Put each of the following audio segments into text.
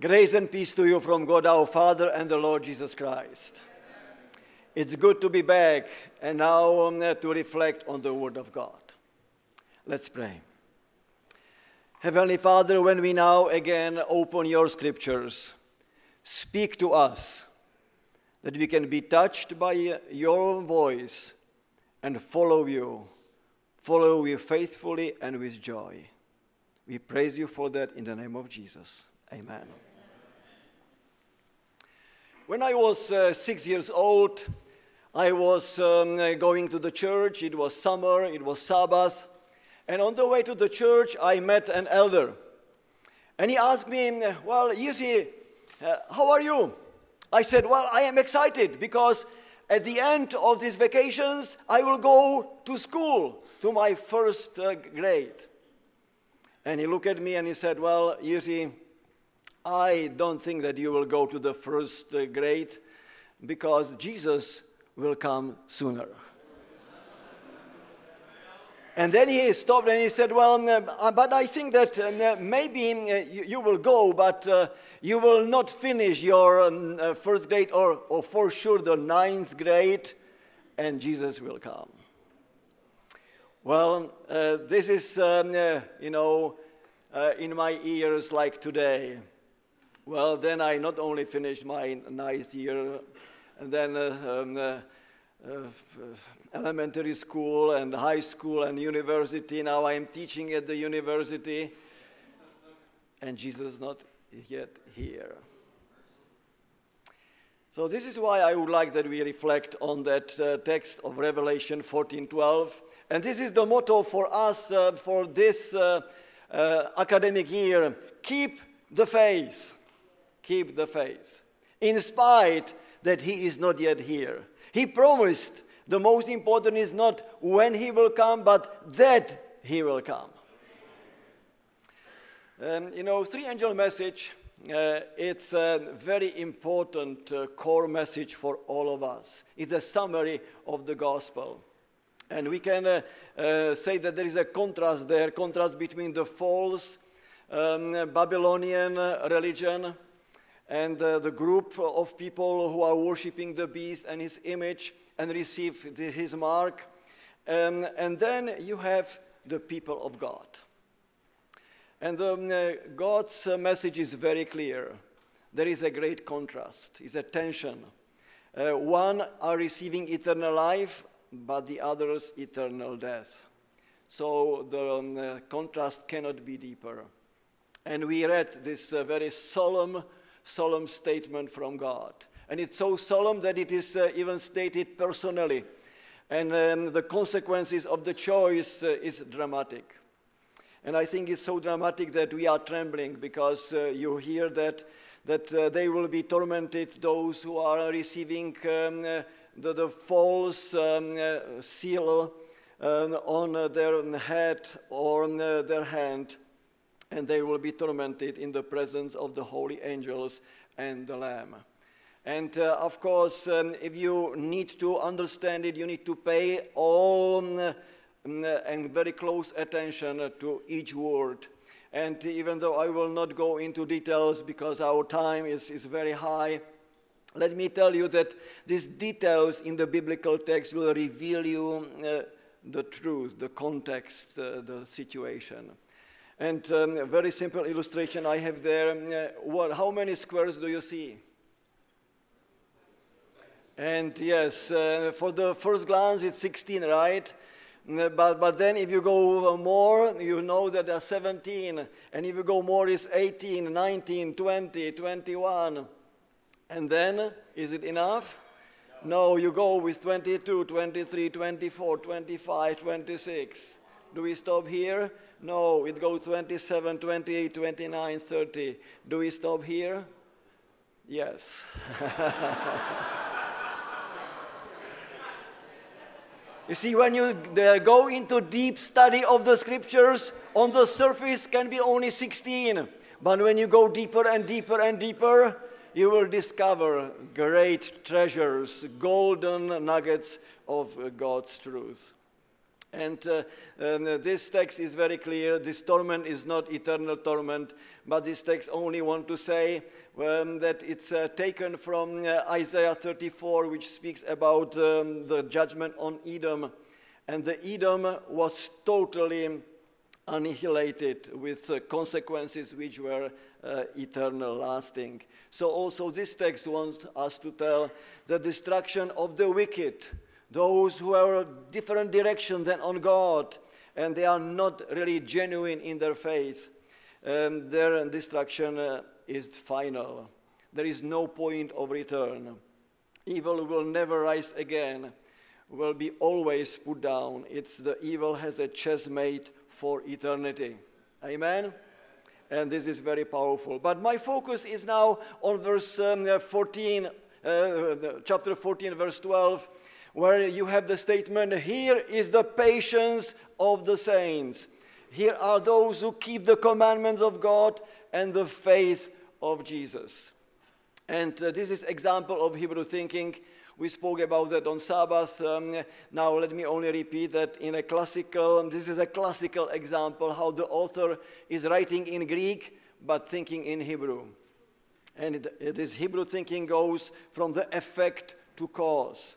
Grace and peace to you from God our Father and the Lord Jesus Christ. It's good to be back and now um, to reflect on the Word of God. Let's pray. Heavenly Father, when we now again open your scriptures, speak to us that we can be touched by your voice and follow you, follow you faithfully and with joy. We praise you for that in the name of Jesus. Amen. When I was uh, six years old, I was um, going to the church. It was summer, it was Sabbath. And on the way to the church, I met an elder. And he asked me, Well, Yisi, uh, how are you? I said, Well, I am excited because at the end of these vacations, I will go to school, to my first uh, grade. And he looked at me and he said, Well, Yisi, I don't think that you will go to the first grade because Jesus will come sooner. And then he stopped and he said, Well, uh, but I think that uh, maybe uh, you, will go, but uh, you will not finish your uh, uh, first grade or, or for sure the ninth grade, and Jesus will come. Well, this is, you know, in my ears like today. Well, then I not only finished my ninth year, and then um, uh, elementary school and high school and university. Now I am teaching at the university, and Jesus not yet here. So this is why I would like that we reflect on that uh, text of Revelation 14:12, and this is the motto for us uh, for this uh, uh, academic year: keep the faith, keep the faith, in spite that He is not yet here. He promised the most important is not when He will come, but that He will come. Um, you know, three angel message, uh, it's a very important uh, core message for all of us. It's a summary of the gospel. And we can uh, uh say that there is a contrast there, contrast between the false um, Babylonian religion and uh, the group of people who are worshiping the beast and his image and receive the, his mark. Um, and then you have the people of God. And um, uh, God's uh, message is very clear. There is a great contrast, it's a tension. Uh, one are receiving eternal life, but the others eternal death. So the um, uh, contrast cannot be deeper. And we read this uh, very solemn solemn statement from God. And it's so solemn that it is uh, even stated personally. And um, the consequences of the choice uh, is dramatic. And I think it's so dramatic that we are trembling because uh, you hear that, that uh, they will be tormented, those who are receiving um, uh, the, the, false um, uh, seal um, on their head or on their hand and they will be tormented in the presence of the holy angels and the Lamb. And uh, of course, um, if you need to understand it, you need to pay all um, and very close attention to each word. And even though I will not go into details because our time is, is very high, let me tell you that these details in the biblical text will reveal you uh, the truth, the context, uh, the situation. And um, a very simple illustration I have there. Um, uh, what, how many squares do you see? And yes, uh, for the first glance, it's 16, right? Uh, but, but then if you go more, you know that there are 17. And if you go more, it's 18, 19, 20, 21. And then, is it enough? No, you go with 22, 23, 24, 25, 26. Do we stop here? No, it goes 27, 28, 29, 30. Do we stop here? Yes. you see, when you go into deep study of the scriptures, on the surface can be only 16. But when you go deeper and deeper and deeper, you will discover great treasures, golden nuggets of God's truth. And uh, um, this text is very clear. This torment is not eternal torment, but this text only want to say um, that it's uh, taken from uh, Isaiah 34, which speaks about um, the judgment on Edom. And the Edom was totally annihilated with uh, consequences which were uh, eternal, lasting. So also this text wants us to tell the destruction of the wicked, those who are a different direction than on God, and they are not really genuine in their faith. Um, their destruction uh, is final. There is no point of return. Evil will never rise again, will be always put down. It's the evil has a chessmate for eternity. Amen? And this is very powerful. But my focus is now on verse um, 14, uh, chapter 14, verse 12, where you have the statement Here is the patience of the saints. Here are those who keep the commandments of God and the faith of Jesus. And uh, this is example of Hebrew thinking we spoke about that on Sabbath. Um, now let me only repeat that in a classical, this is a classical example how the author is writing in Greek but thinking in Hebrew. And it, this Hebrew thinking goes from the effect to cause,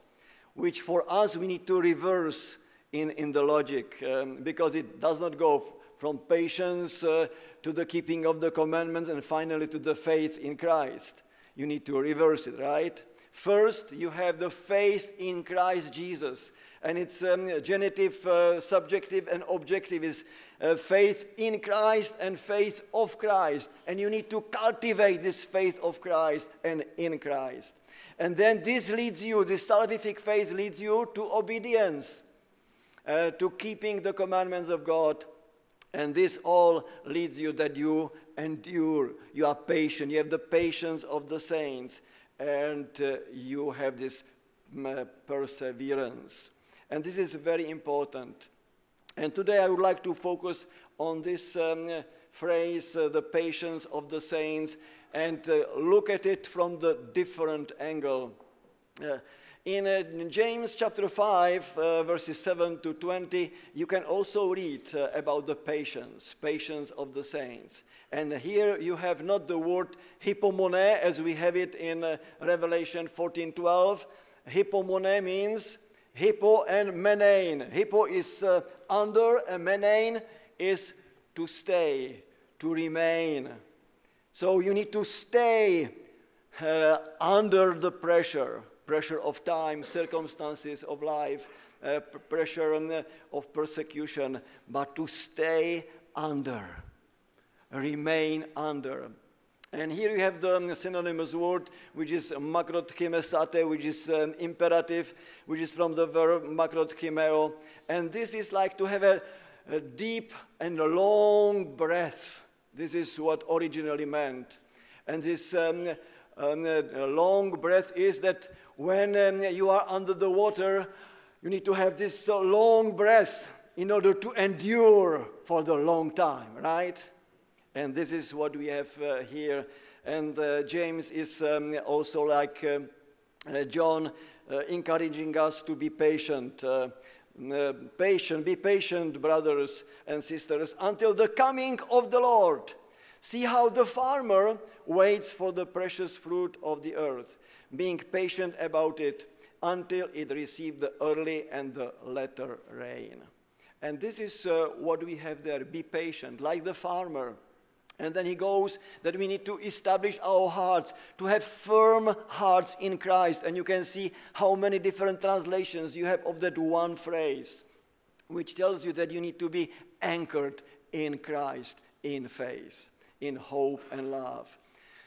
which for us we need to reverse in, in the logic um, because it does not go from patience uh, to the keeping of the commandments and finally to the faith in Christ. You need to reverse it, right? First, you have the faith in Christ Jesus. And it's um, genitive, uh, subjective, and objective is uh, faith in Christ and faith of Christ. And you need to cultivate this faith of Christ and in Christ. And then this leads you, this salvific faith leads you to obedience, uh, to keeping the commandments of God. And this all leads you that you endure, you are patient, you have the patience of the saints and uh, you have this perseverance. And this is very important. And today I would like to focus on this um, phrase, uh, the patience of the saints, and uh, look at it from the different angle. Uh, in, uh, in, James chapter 5, uh, verses 7 to 20, you can also read uh, about the patience, patience of the saints. And here you have not the word hypomone as we have it in uh, Revelation 14:12. Hypomone means hypo and menein. Hypo is under, and menein is to stay, to remain. So you need to stay uh, under the pressure pressure of time, circumstances of life, uh, pressure uh, of persecution, but to stay under, remain under. And here you have the synonymous word, which is makrothumesate, which is an imperative, which is from the verb makrothumeo. And this is like to have a, a deep and a long breath. This is what originally meant. And this um, um, long breath is that when um, you are under the water, you need to have this uh, long breath in order to endure for the long time, right? And this is what we have uh, here. And uh, James is um, also like um, uh, John, uh, encouraging us to be patient. Uh, patient, be patient, brothers and sisters, until the coming of the Lord. See how the farmer waits for the precious fruit of the earth being patient about it until it received the early and the latter rain. And this is uh, what we have there be patient, like the farmer. And then he goes that we need to establish our hearts, to have firm hearts in Christ. And you can see how many different translations you have of that one phrase, which tells you that you need to be anchored in Christ, in faith, in hope and love.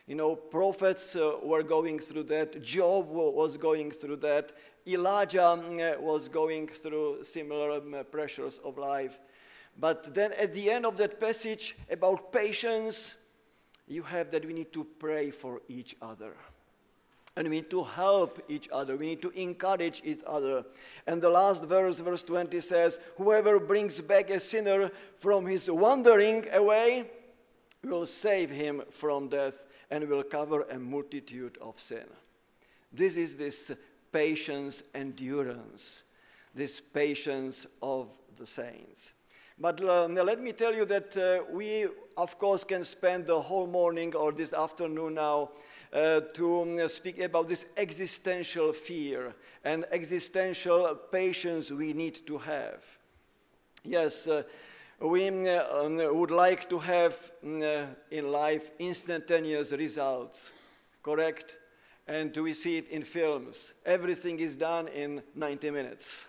You know, prophets uh, were going through that. Job was going through that. Elijah uh, was going through similar um, pressures of life. But then at the end of that passage about patience, you have that we need to pray for each other. And we need to help each other. We need to encourage each other. And the last verse, verse 20 says, Whoever brings back a sinner from his wandering away will save him from death and will cover a multitude of sin. This is this patience, endurance. this patience of the saints. But uh, let me tell you that uh, we, of course, can spend the whole morning or this afternoon now uh, to um, speak about this existential fear and existential patience we need to have. Yes, uh, we um, um, would like to have um, uh, in life instantaneous results, correct? And we see it in films. Everything is done in 90 minutes.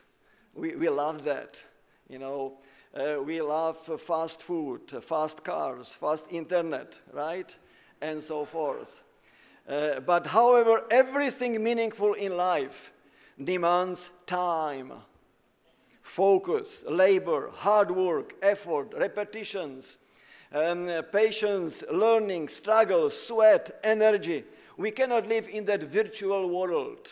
We, we love that, you know. Uh, we love fast food, fast cars, fast internet, right? And so forth. Uh, but however, everything meaningful in life demands time, focus, labor, hard work, effort, repetitions, um, patience, learning, struggle, sweat, energy. We cannot live in that virtual world.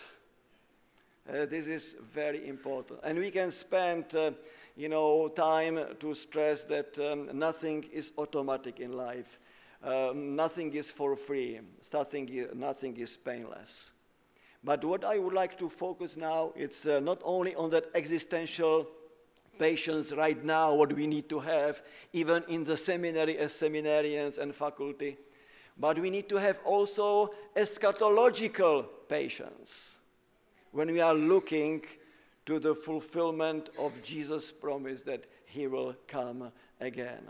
Uh, this is very important. And we can spend, uh, you know, time to stress that um, nothing is automatic in life. Um, nothing is for free. Nothing, nothing is painless. But what I would like to focus now, it's uh, not only on that existential patience right now, what we need to have, even in the seminary as seminarians and faculty, but we need to have also eschatological patience when we are looking to the fulfillment of Jesus' promise that he will come again.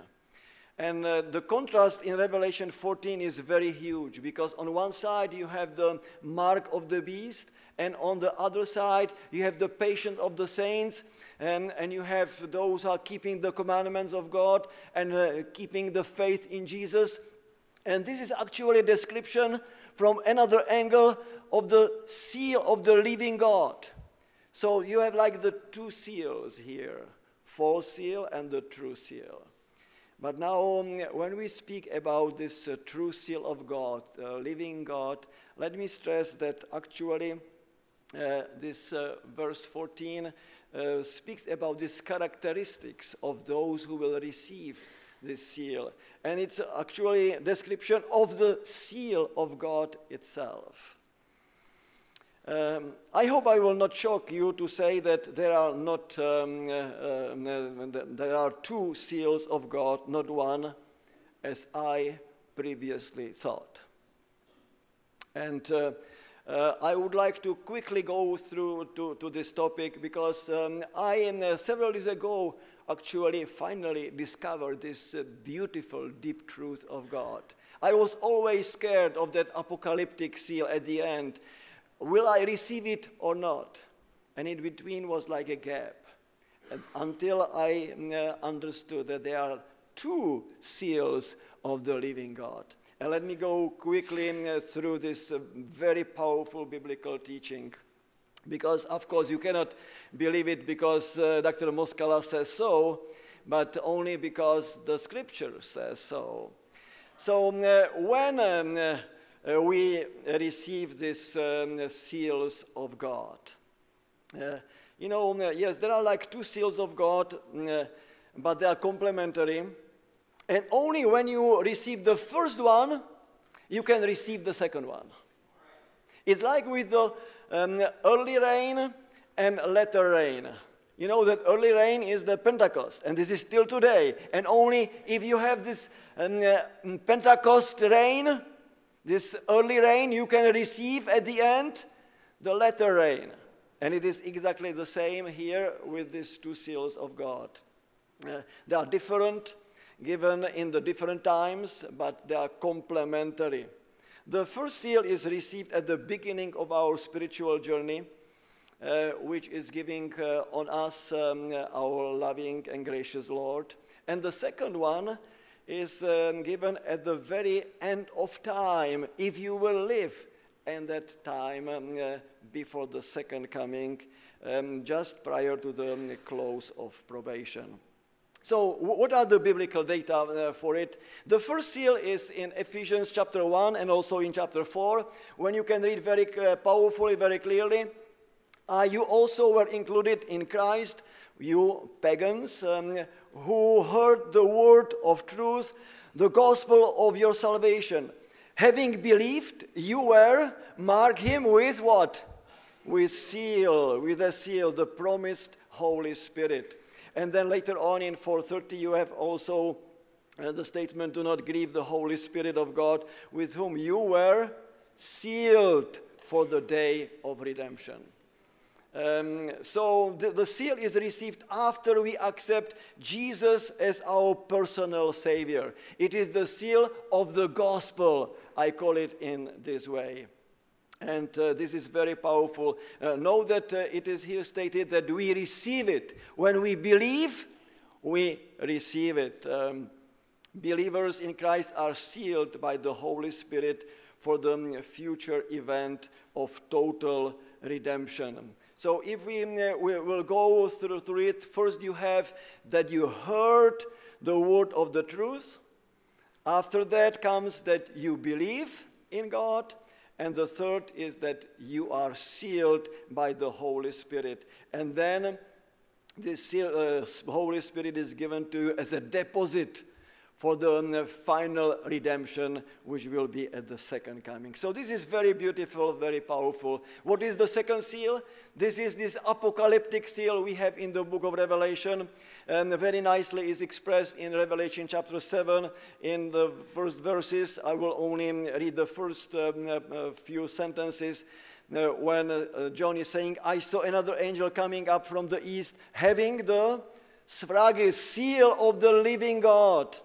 And uh, the contrast in Revelation 14 is very huge because on one side you have the mark of the beast, and on the other side you have the patience of the saints, and, and you have those who are keeping the commandments of God and uh, keeping the faith in Jesus. And this is actually a description from another angle of the seal of the living God. So you have like the two seals here false seal and the true seal. But now, um, when we speak about this uh, true seal of God, uh, living God, let me stress that actually uh, this uh, verse 14 uh, speaks about these characteristics of those who will receive this seal. And it's actually a description of the seal of God itself. Um, I hope I will not shock you to say that there are not um, uh, uh, there are two seals of God, not one, as I previously thought. And uh, uh I would like to quickly go through to, to this topic because um, I, uh, several years ago, actually finally discovered this uh, beautiful, deep truth of God. I was always scared of that apocalyptic seal at the end will I receive it or not? And in between was like a gap. Until I uh, understood that there are two seals of the living God. And let me go quickly uh, through this uh, very powerful biblical teaching. Because, of course, you cannot believe it because Dr. Moskala says so, but only because the scripture says so. So, when um, uh, uh, we receive these um, seals of God. Uh, you know, um, yes, there are like two seals of God, uh, but they are complementary. And only when you receive the first one, you can receive the second one. It's like with the um, early rain and later rain. You know that early rain is the Pentecost, and this is still today. And only if you have this um, uh, Pentecost rain, this early rain you can receive at the end the latter rain. And it is exactly the same here with these two seals of God. Uh, they are different, given in the different times, but they are complementary. The first seal is received at the beginning of our spiritual journey, uh, which is giving uh, on us um, our loving and gracious Lord. And the second one is um, given at the very end of time, if you will live in that time um, uh, before the second coming, um, just prior to the um, close of probation. So, what are the biblical data uh, for it? The first seal is in Ephesians chapter 1 and also in chapter 4, when you can read very uh, powerfully, very clearly. Uh, you also were included in Christ, you pagans, um, who heard the word of truth, the gospel of your salvation. Having believed, you were, mark him with what? With seal, with a seal, the promised Holy Spirit. And then later on in 430, you have also uh, the statement, Do not grieve the Holy Spirit of God, with whom you were sealed for the day of redemption. Um, so the, the, seal is received after we accept Jesus as our personal Savior. It is the seal of the gospel, I call it in this way. And uh, this is very powerful. Uh, know that uh, it is here stated that we receive it. When we believe, we receive it. Um, believers in Christ are sealed by the Holy Spirit for the future event of total redemption. So if we, uh, we will go through, through it, first you have that you heard the word of the truth. After that comes that you believe in God. And the third is that you are sealed by the Holy Spirit. And then this seal, uh, Holy Spirit is given to you as a deposit for the um, final redemption, which will be at the second coming. So this is very beautiful, very powerful. What is the second seal? This is this apocalyptic seal we have in the book of Revelation, and very nicely is expressed in Revelation chapter 7 in the first verses. I will only read the first um, uh, few sentences. Uh, when uh, John is saying, I saw another angel coming up from the east, having the svrage seal of the living God.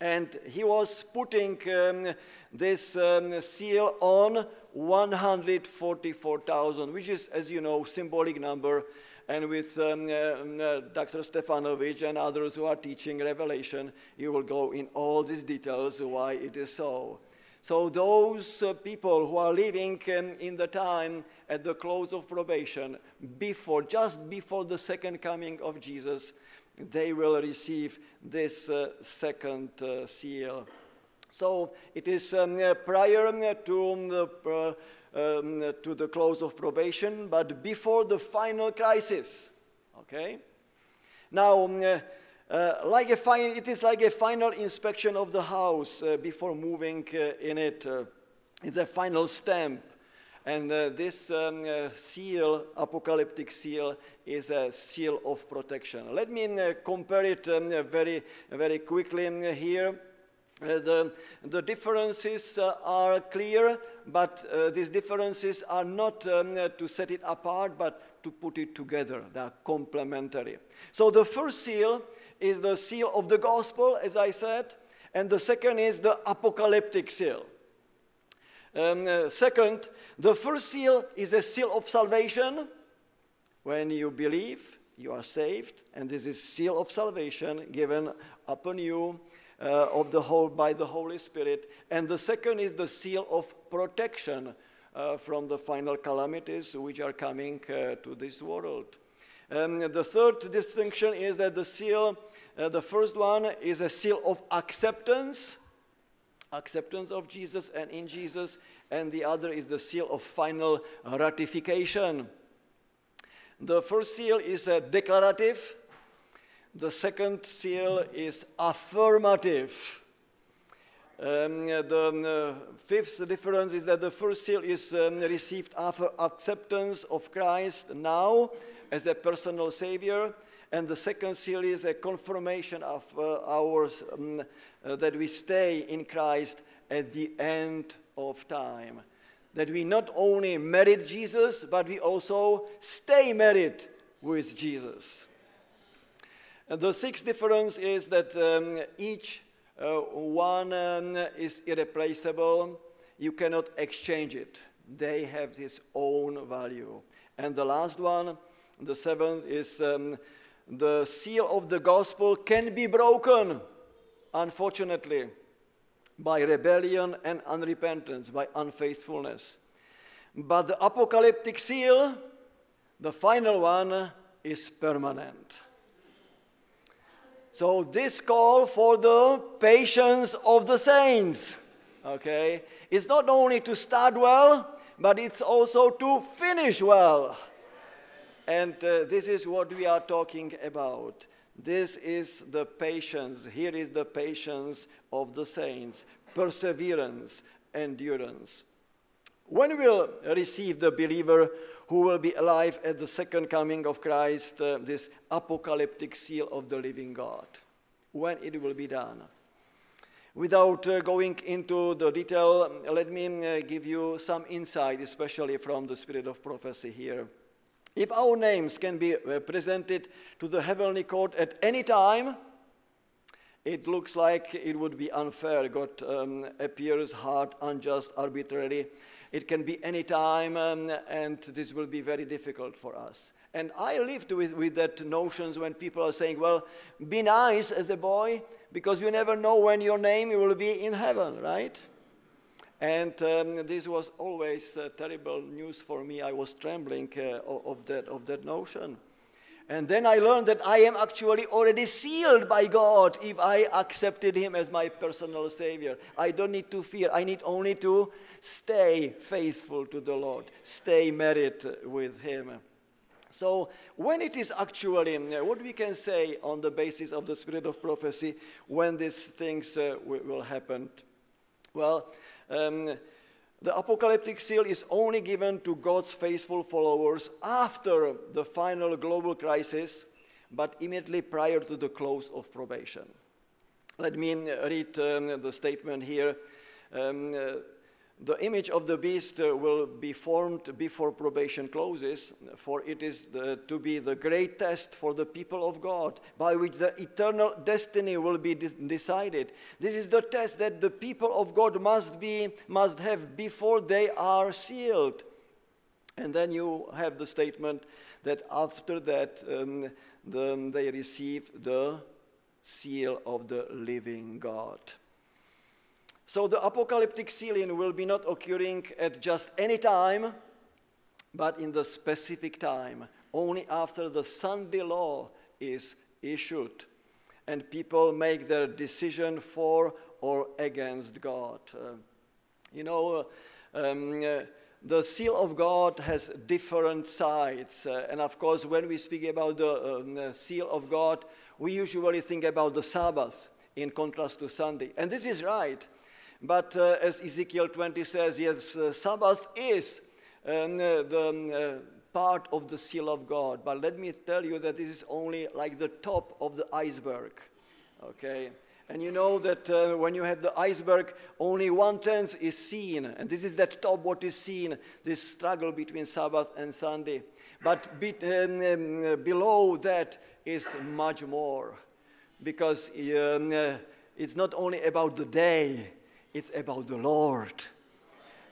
And he was putting um, this um, seal on 144,000, which is, as you know, symbolic number. And with um, uh, um, uh, Dr. Stefanovic and others who are teaching Revelation, you will go in all these details why it is so. So those uh, people who are living um, in the time at the close of probation, before, just before the second coming of Jesus, they will receive this uh, second uh, seal. So it is um, uh, prior um, to the, um, to the close of probation, but before the final crisis. Okay? Now, um, uh, like it is like a final inspection of the house uh, before moving uh, in it. it's a final stamp. And uh, this um, uh, seal, apocalyptic seal, is a seal of protection. Let me uh, compare it um, very, very quickly um, here. Uh, the, the, differences uh, are clear, but uh, these differences are not um, to set it apart, but to put it together. They are complementary. So the first seal is the seal of the gospel, as I said, and the second is the apocalyptic seal. Um, uh, second, the first seal is a seal of salvation. When you believe, you are saved, and this is seal of salvation given upon you uh, of the whole by the Holy Spirit. And the second is the seal of protection uh, from the final calamities which are coming uh, to this world. Um, the third distinction is that the seal, uh, the first one is a seal of acceptance acceptance of Jesus and in Jesus, and the other is the seal of final ratification. The first seal is declarative, the second seal is affirmative. Um, the uh, fifth difference is that the first seal is um, received after acceptance of Christ now as a personal Savior, and the second seal is a confirmation of uh, ours um, uh, that we stay in Christ at the end of time. That we not only married Jesus, but we also stay married with Jesus. And the sixth difference is that um, each uh, one um, is irreplaceable. You cannot exchange it. They have its own value. And the last one, the seventh, is um, the seal of the gospel can be broken, unfortunately, by rebellion and unrepentance, by unfaithfulness. But the apocalyptic seal, the final one, is permanent. So this call for the patience of the saints, okay, is not only to start well, but it's also to finish well. And uh, this is what we are talking about. This is the patience. Here is the patience of the saints perseverance, endurance. When will receive the believer who will be alive at the second coming of Christ uh, this apocalyptic seal of the living God? When it will be done? Without uh, going into the detail, let me uh, give you some insight, especially from the spirit of prophecy here. If our names can be uh, presented to the heavenly court at any time, it looks like it would be unfair. God um, appears hard, unjust, arbitrary. It can be any time, um, and this will be very difficult for us. And I lived with, with that notions when people are saying, well, be nice as a boy, because you never know when your name will be in heaven, right? And um, this was always uh, terrible news for me. I was trembling uh, of, that, of that notion. And then I learned that I am actually already sealed by God if I accepted Him as my personal Savior. I don't need to fear. I need only to stay faithful to the Lord, stay married with Him. So, when it is actually, what we can say on the basis of the spirit of prophecy, when these things uh, will happen? Well, um, the apocalyptic seal is only given to God's faithful followers after the final global crisis, but immediately prior to the close of probation. Let me read um, the statement here. Um, uh, the image of the beast uh, will be formed before probation closes, for it is the, to be the great test for the people of God, by which the eternal destiny will be de decided. This is the test that the people of God must, be, must have before they are sealed. And then you have the statement that after that um, the, they receive the seal of the living God. So the apocalyptic sealing will be not occurring at just any time, but in the specific time, only after the Sunday law is issued and people make their decision for or against God. Uh, you know, um, uh, the seal of God has different sides. Uh, and of course, when we speak about the, um, the seal of God, we usually think about the Sabbath in contrast to Sunday. And this is right. But uh, as Ezekiel 20 says, yes, uh, Sabbath is um, the um, part of the seal of God. But let me tell you that this is only like the top of the iceberg. Okay? And you know that uh, when you have the iceberg, only one tenth is seen. And this is that top what is seen, this struggle between Sabbath and Sunday. But be, um, um, below that is much more. Because um, uh, it's not only about the day, it's about the Lord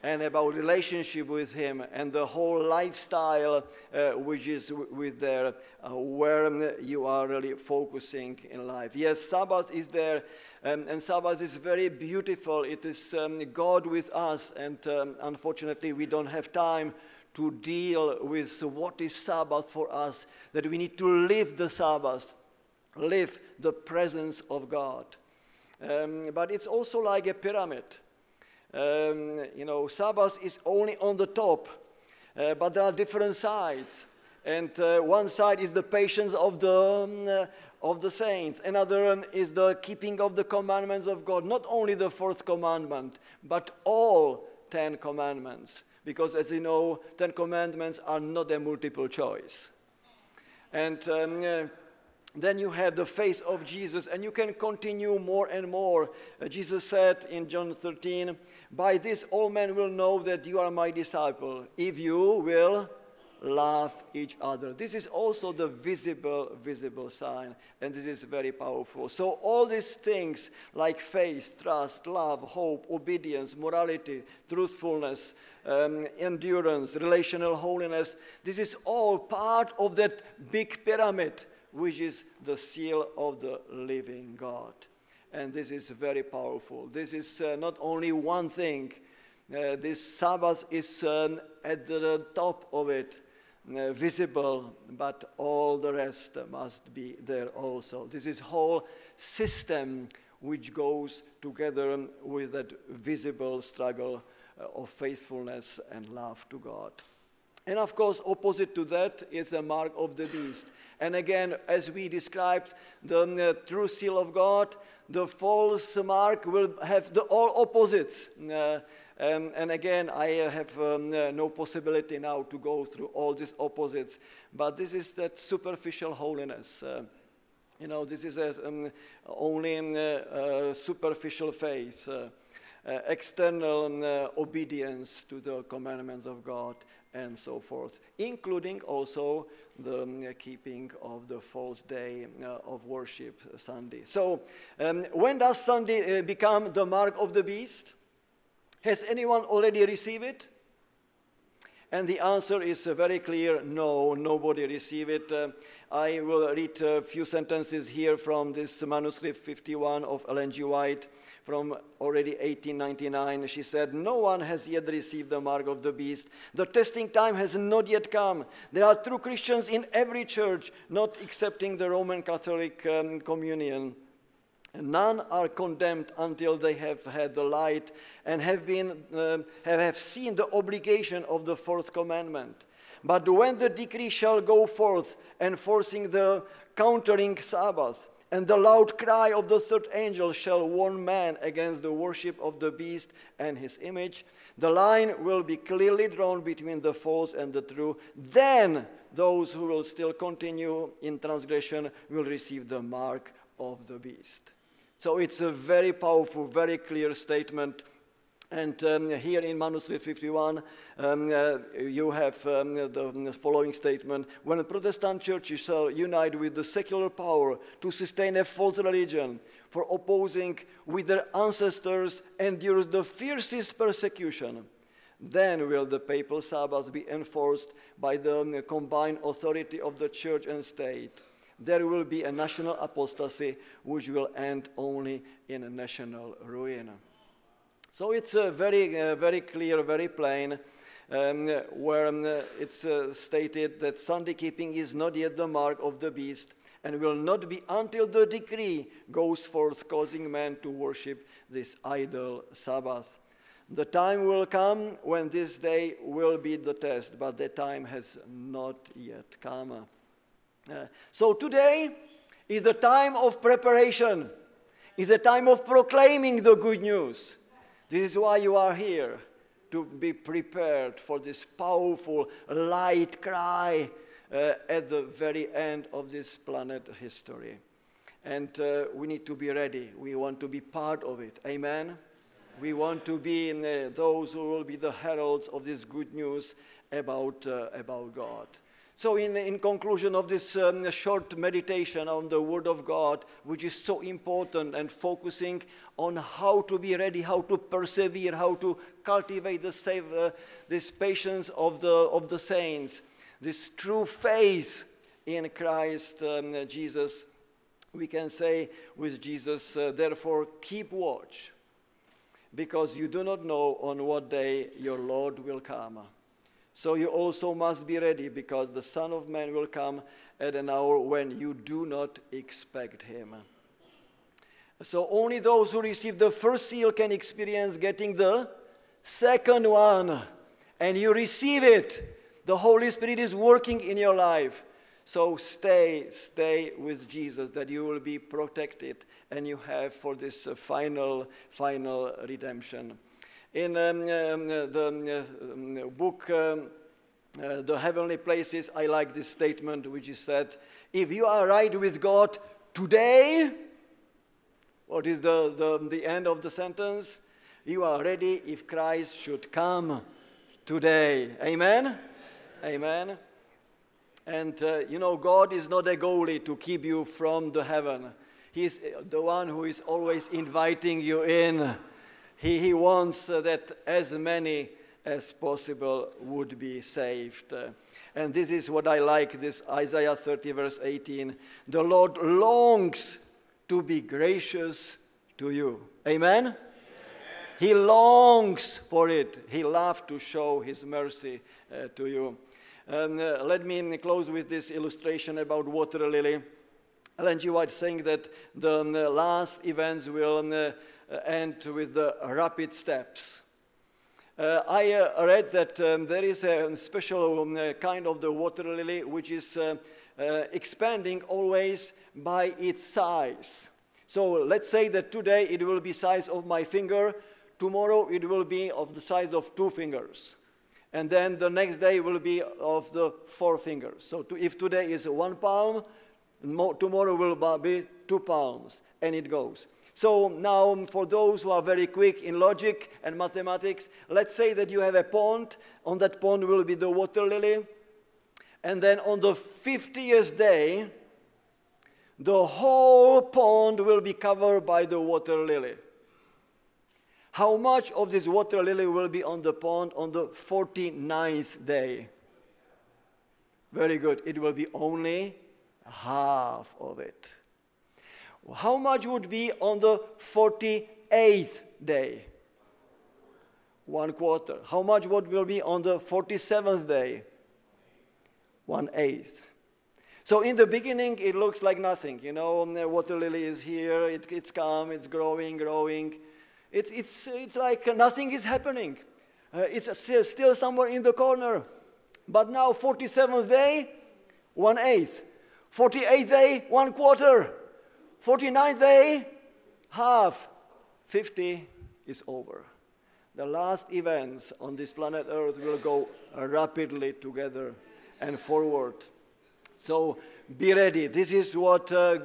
and about relationship with him and the whole lifestyle uh, which is with there uh, where you are really focusing in life. Yes sabbath is there um, and sabbath is very beautiful. It is um, god with us and um, unfortunately we don't have time to deal with what is sabbath for us that we need to live the sabbath live the presence of god um, but it's also like a pyramid. Um, you know, Sabbath is only on the top, uh, but there are different sides. And uh, one side is the patience of the, um, uh, of the saints. Another um, is the keeping of the commandments of God. Not only the fourth commandment, but all ten commandments. Because as you know, ten commandments are not a multiple choice. And um, uh, then you have the face of Jesus, and you can continue more and more. Uh, Jesus said in John 13, By this all men will know that you are my disciple, if you will love each other. This is also the visible, visible sign, and this is very powerful. So, all these things like faith, trust, love, hope, obedience, morality, truthfulness, um, endurance, relational holiness, this is all part of that big pyramid which is the seal of the living God. And this is very powerful. This is uh, not only one thing, uh, this Sabbath is um, at the top of it, uh, visible, but all the rest must be there also. This is whole system which goes together with that visible struggle uh, of faithfulness and love to God. And of course, opposite to that is a mark of the beast. And again, as we described the uh, true seal of God, the false mark will have the all opposites. Uh, um, and again, I have um, uh, no possibility now to go through all these opposites, but this is that superficial holiness. Uh, you know, this is a, um, only um, uh, superficial faith, uh, uh, external um, obedience to the commandments of God, and so forth, including also the um, keeping of the false day uh, of worship, Sunday. So, um, when does Sunday uh, become the mark of the beast? Has anyone already received it? And the answer is very clear no, nobody received it. Uh, I will read a few sentences here from this manuscript 51 of Ellen G. White from already 1899. She said, No one has yet received the mark of the beast. The testing time has not yet come. There are true Christians in every church, not excepting the Roman Catholic um, communion. None are condemned until they have had the light and have, been, uh, have, have seen the obligation of the fourth commandment. But when the decree shall go forth, enforcing the countering Sabbath, and the loud cry of the third angel shall warn man against the worship of the beast and his image, the line will be clearly drawn between the false and the true. Then those who will still continue in transgression will receive the mark of the beast. So it's a very powerful, very clear statement. And um, here in Manuscript 51, um, uh, you have um, the following statement When the Protestant churches shall unite with the secular power to sustain a false religion, for opposing with their ancestors endures the fiercest persecution, then will the papal Sabbath be enforced by the um, combined authority of the church and state there will be a national apostasy which will end only in a national ruin. So it's uh, very, uh, very clear, very plain, um, where um, it's uh, stated that Sunday keeping is not yet the mark of the beast and will not be until the decree goes forth, causing men to worship this idol Sabbath. The time will come when this day will be the test, but the time has not yet come. So today is the time of preparation, is a time of proclaiming the good news. This is why you are here, to be prepared for this powerful light cry uh, at the very end of this planet history. And uh, we need to be ready. We want to be part of it. Amen? We want to be in, uh, those who will be the heralds of this good news about, uh, about God. So, in, in conclusion of this um, short meditation on the Word of God, which is so important and focusing on how to be ready, how to persevere, how to cultivate the save, uh, this patience of the, of the saints, this true faith in Christ um, Jesus, we can say with Jesus, uh, therefore, keep watch, because you do not know on what day your Lord will come. So you also must be ready because the Son of Man will come at an hour when you do not expect him. So only those who receive the first seal can experience getting the second one. And you receive it. The Holy Spirit is working in your life. So stay, stay with Jesus that you will be protected and you have for this final, final redemption. In um, um, the um, book, um, uh, The Heavenly Places, I like this statement which is said, if you are right with God today, what is the, the, the end of the sentence? You are ready if Christ should come today. Amen? Amen. And uh, you know, God is not a goalie to keep you from the heaven. He's the one who is always inviting you in. He, he wants uh, that as many as possible would be saved. Uh, and this is what I like this Isaiah 30, verse 18. The Lord longs to be gracious to you. Amen? Amen? He longs for it. He loves to show his mercy uh, to you. Um, uh, let me close with this illustration about water lily. Ellen G. White saying that the um, last events will um, uh, end with the rapid steps. Uh, I uh, read that um, there is a special um, uh, kind of the water lily which is uh, uh, expanding always by its size. So let's say that today it will be size of my finger, tomorrow it will be of the size of two fingers. And then the next day will be of the four fingers. So to, if today is one palm, tomorrow will be two palms, and it goes. So now, um, for those who are very quick in logic and mathematics, let's say that you have a pond. On that pond will be the water lily. And then on the 50th day, the whole pond will be covered by the water lily. How much of this water lily will be on the pond on the 49th day? Very good. It will be only half of it. How much would be on the 48th day? One quarter. How much would will be on the 47th day? One eighth. So in the beginning, it looks like nothing. You know, um, water lily is here, it, it's calm, it's growing, growing. It's, it's, it's like nothing is happening. Uh, it's still somewhere in the corner. But now, 47th day, one eighth. 48th day, one quarter. 49th day, half. 50 is over. The last events on this planet Earth will go rapidly together and forward. So be ready. This is what uh,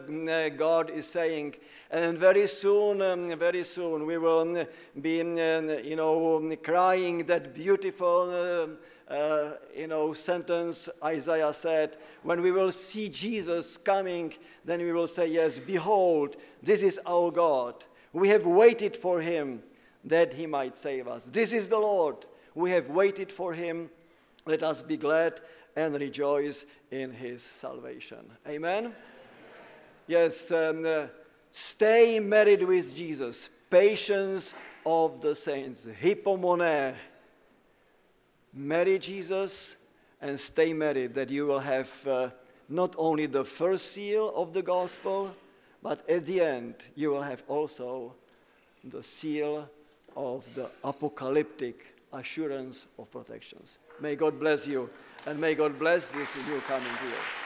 God is saying. And very soon, um, very soon, we will um, be, um, you know, crying that beautiful uh, you know, sentence Isaiah said, when we will see Jesus coming, then we will say, Yes, behold, this is our God. We have waited for him that he might save us. This is the Lord. We have waited for him. Let us be glad and rejoice in his salvation. Amen? Amen. Yes, uh, stay married with Jesus. Patience of the saints. Hypomone marry Jesus and stay married, that you will have uh, not only the first seal of the gospel, but at the end, you will have also the seal of the apocalyptic assurance of protections. May God bless you, and may God bless this new coming year.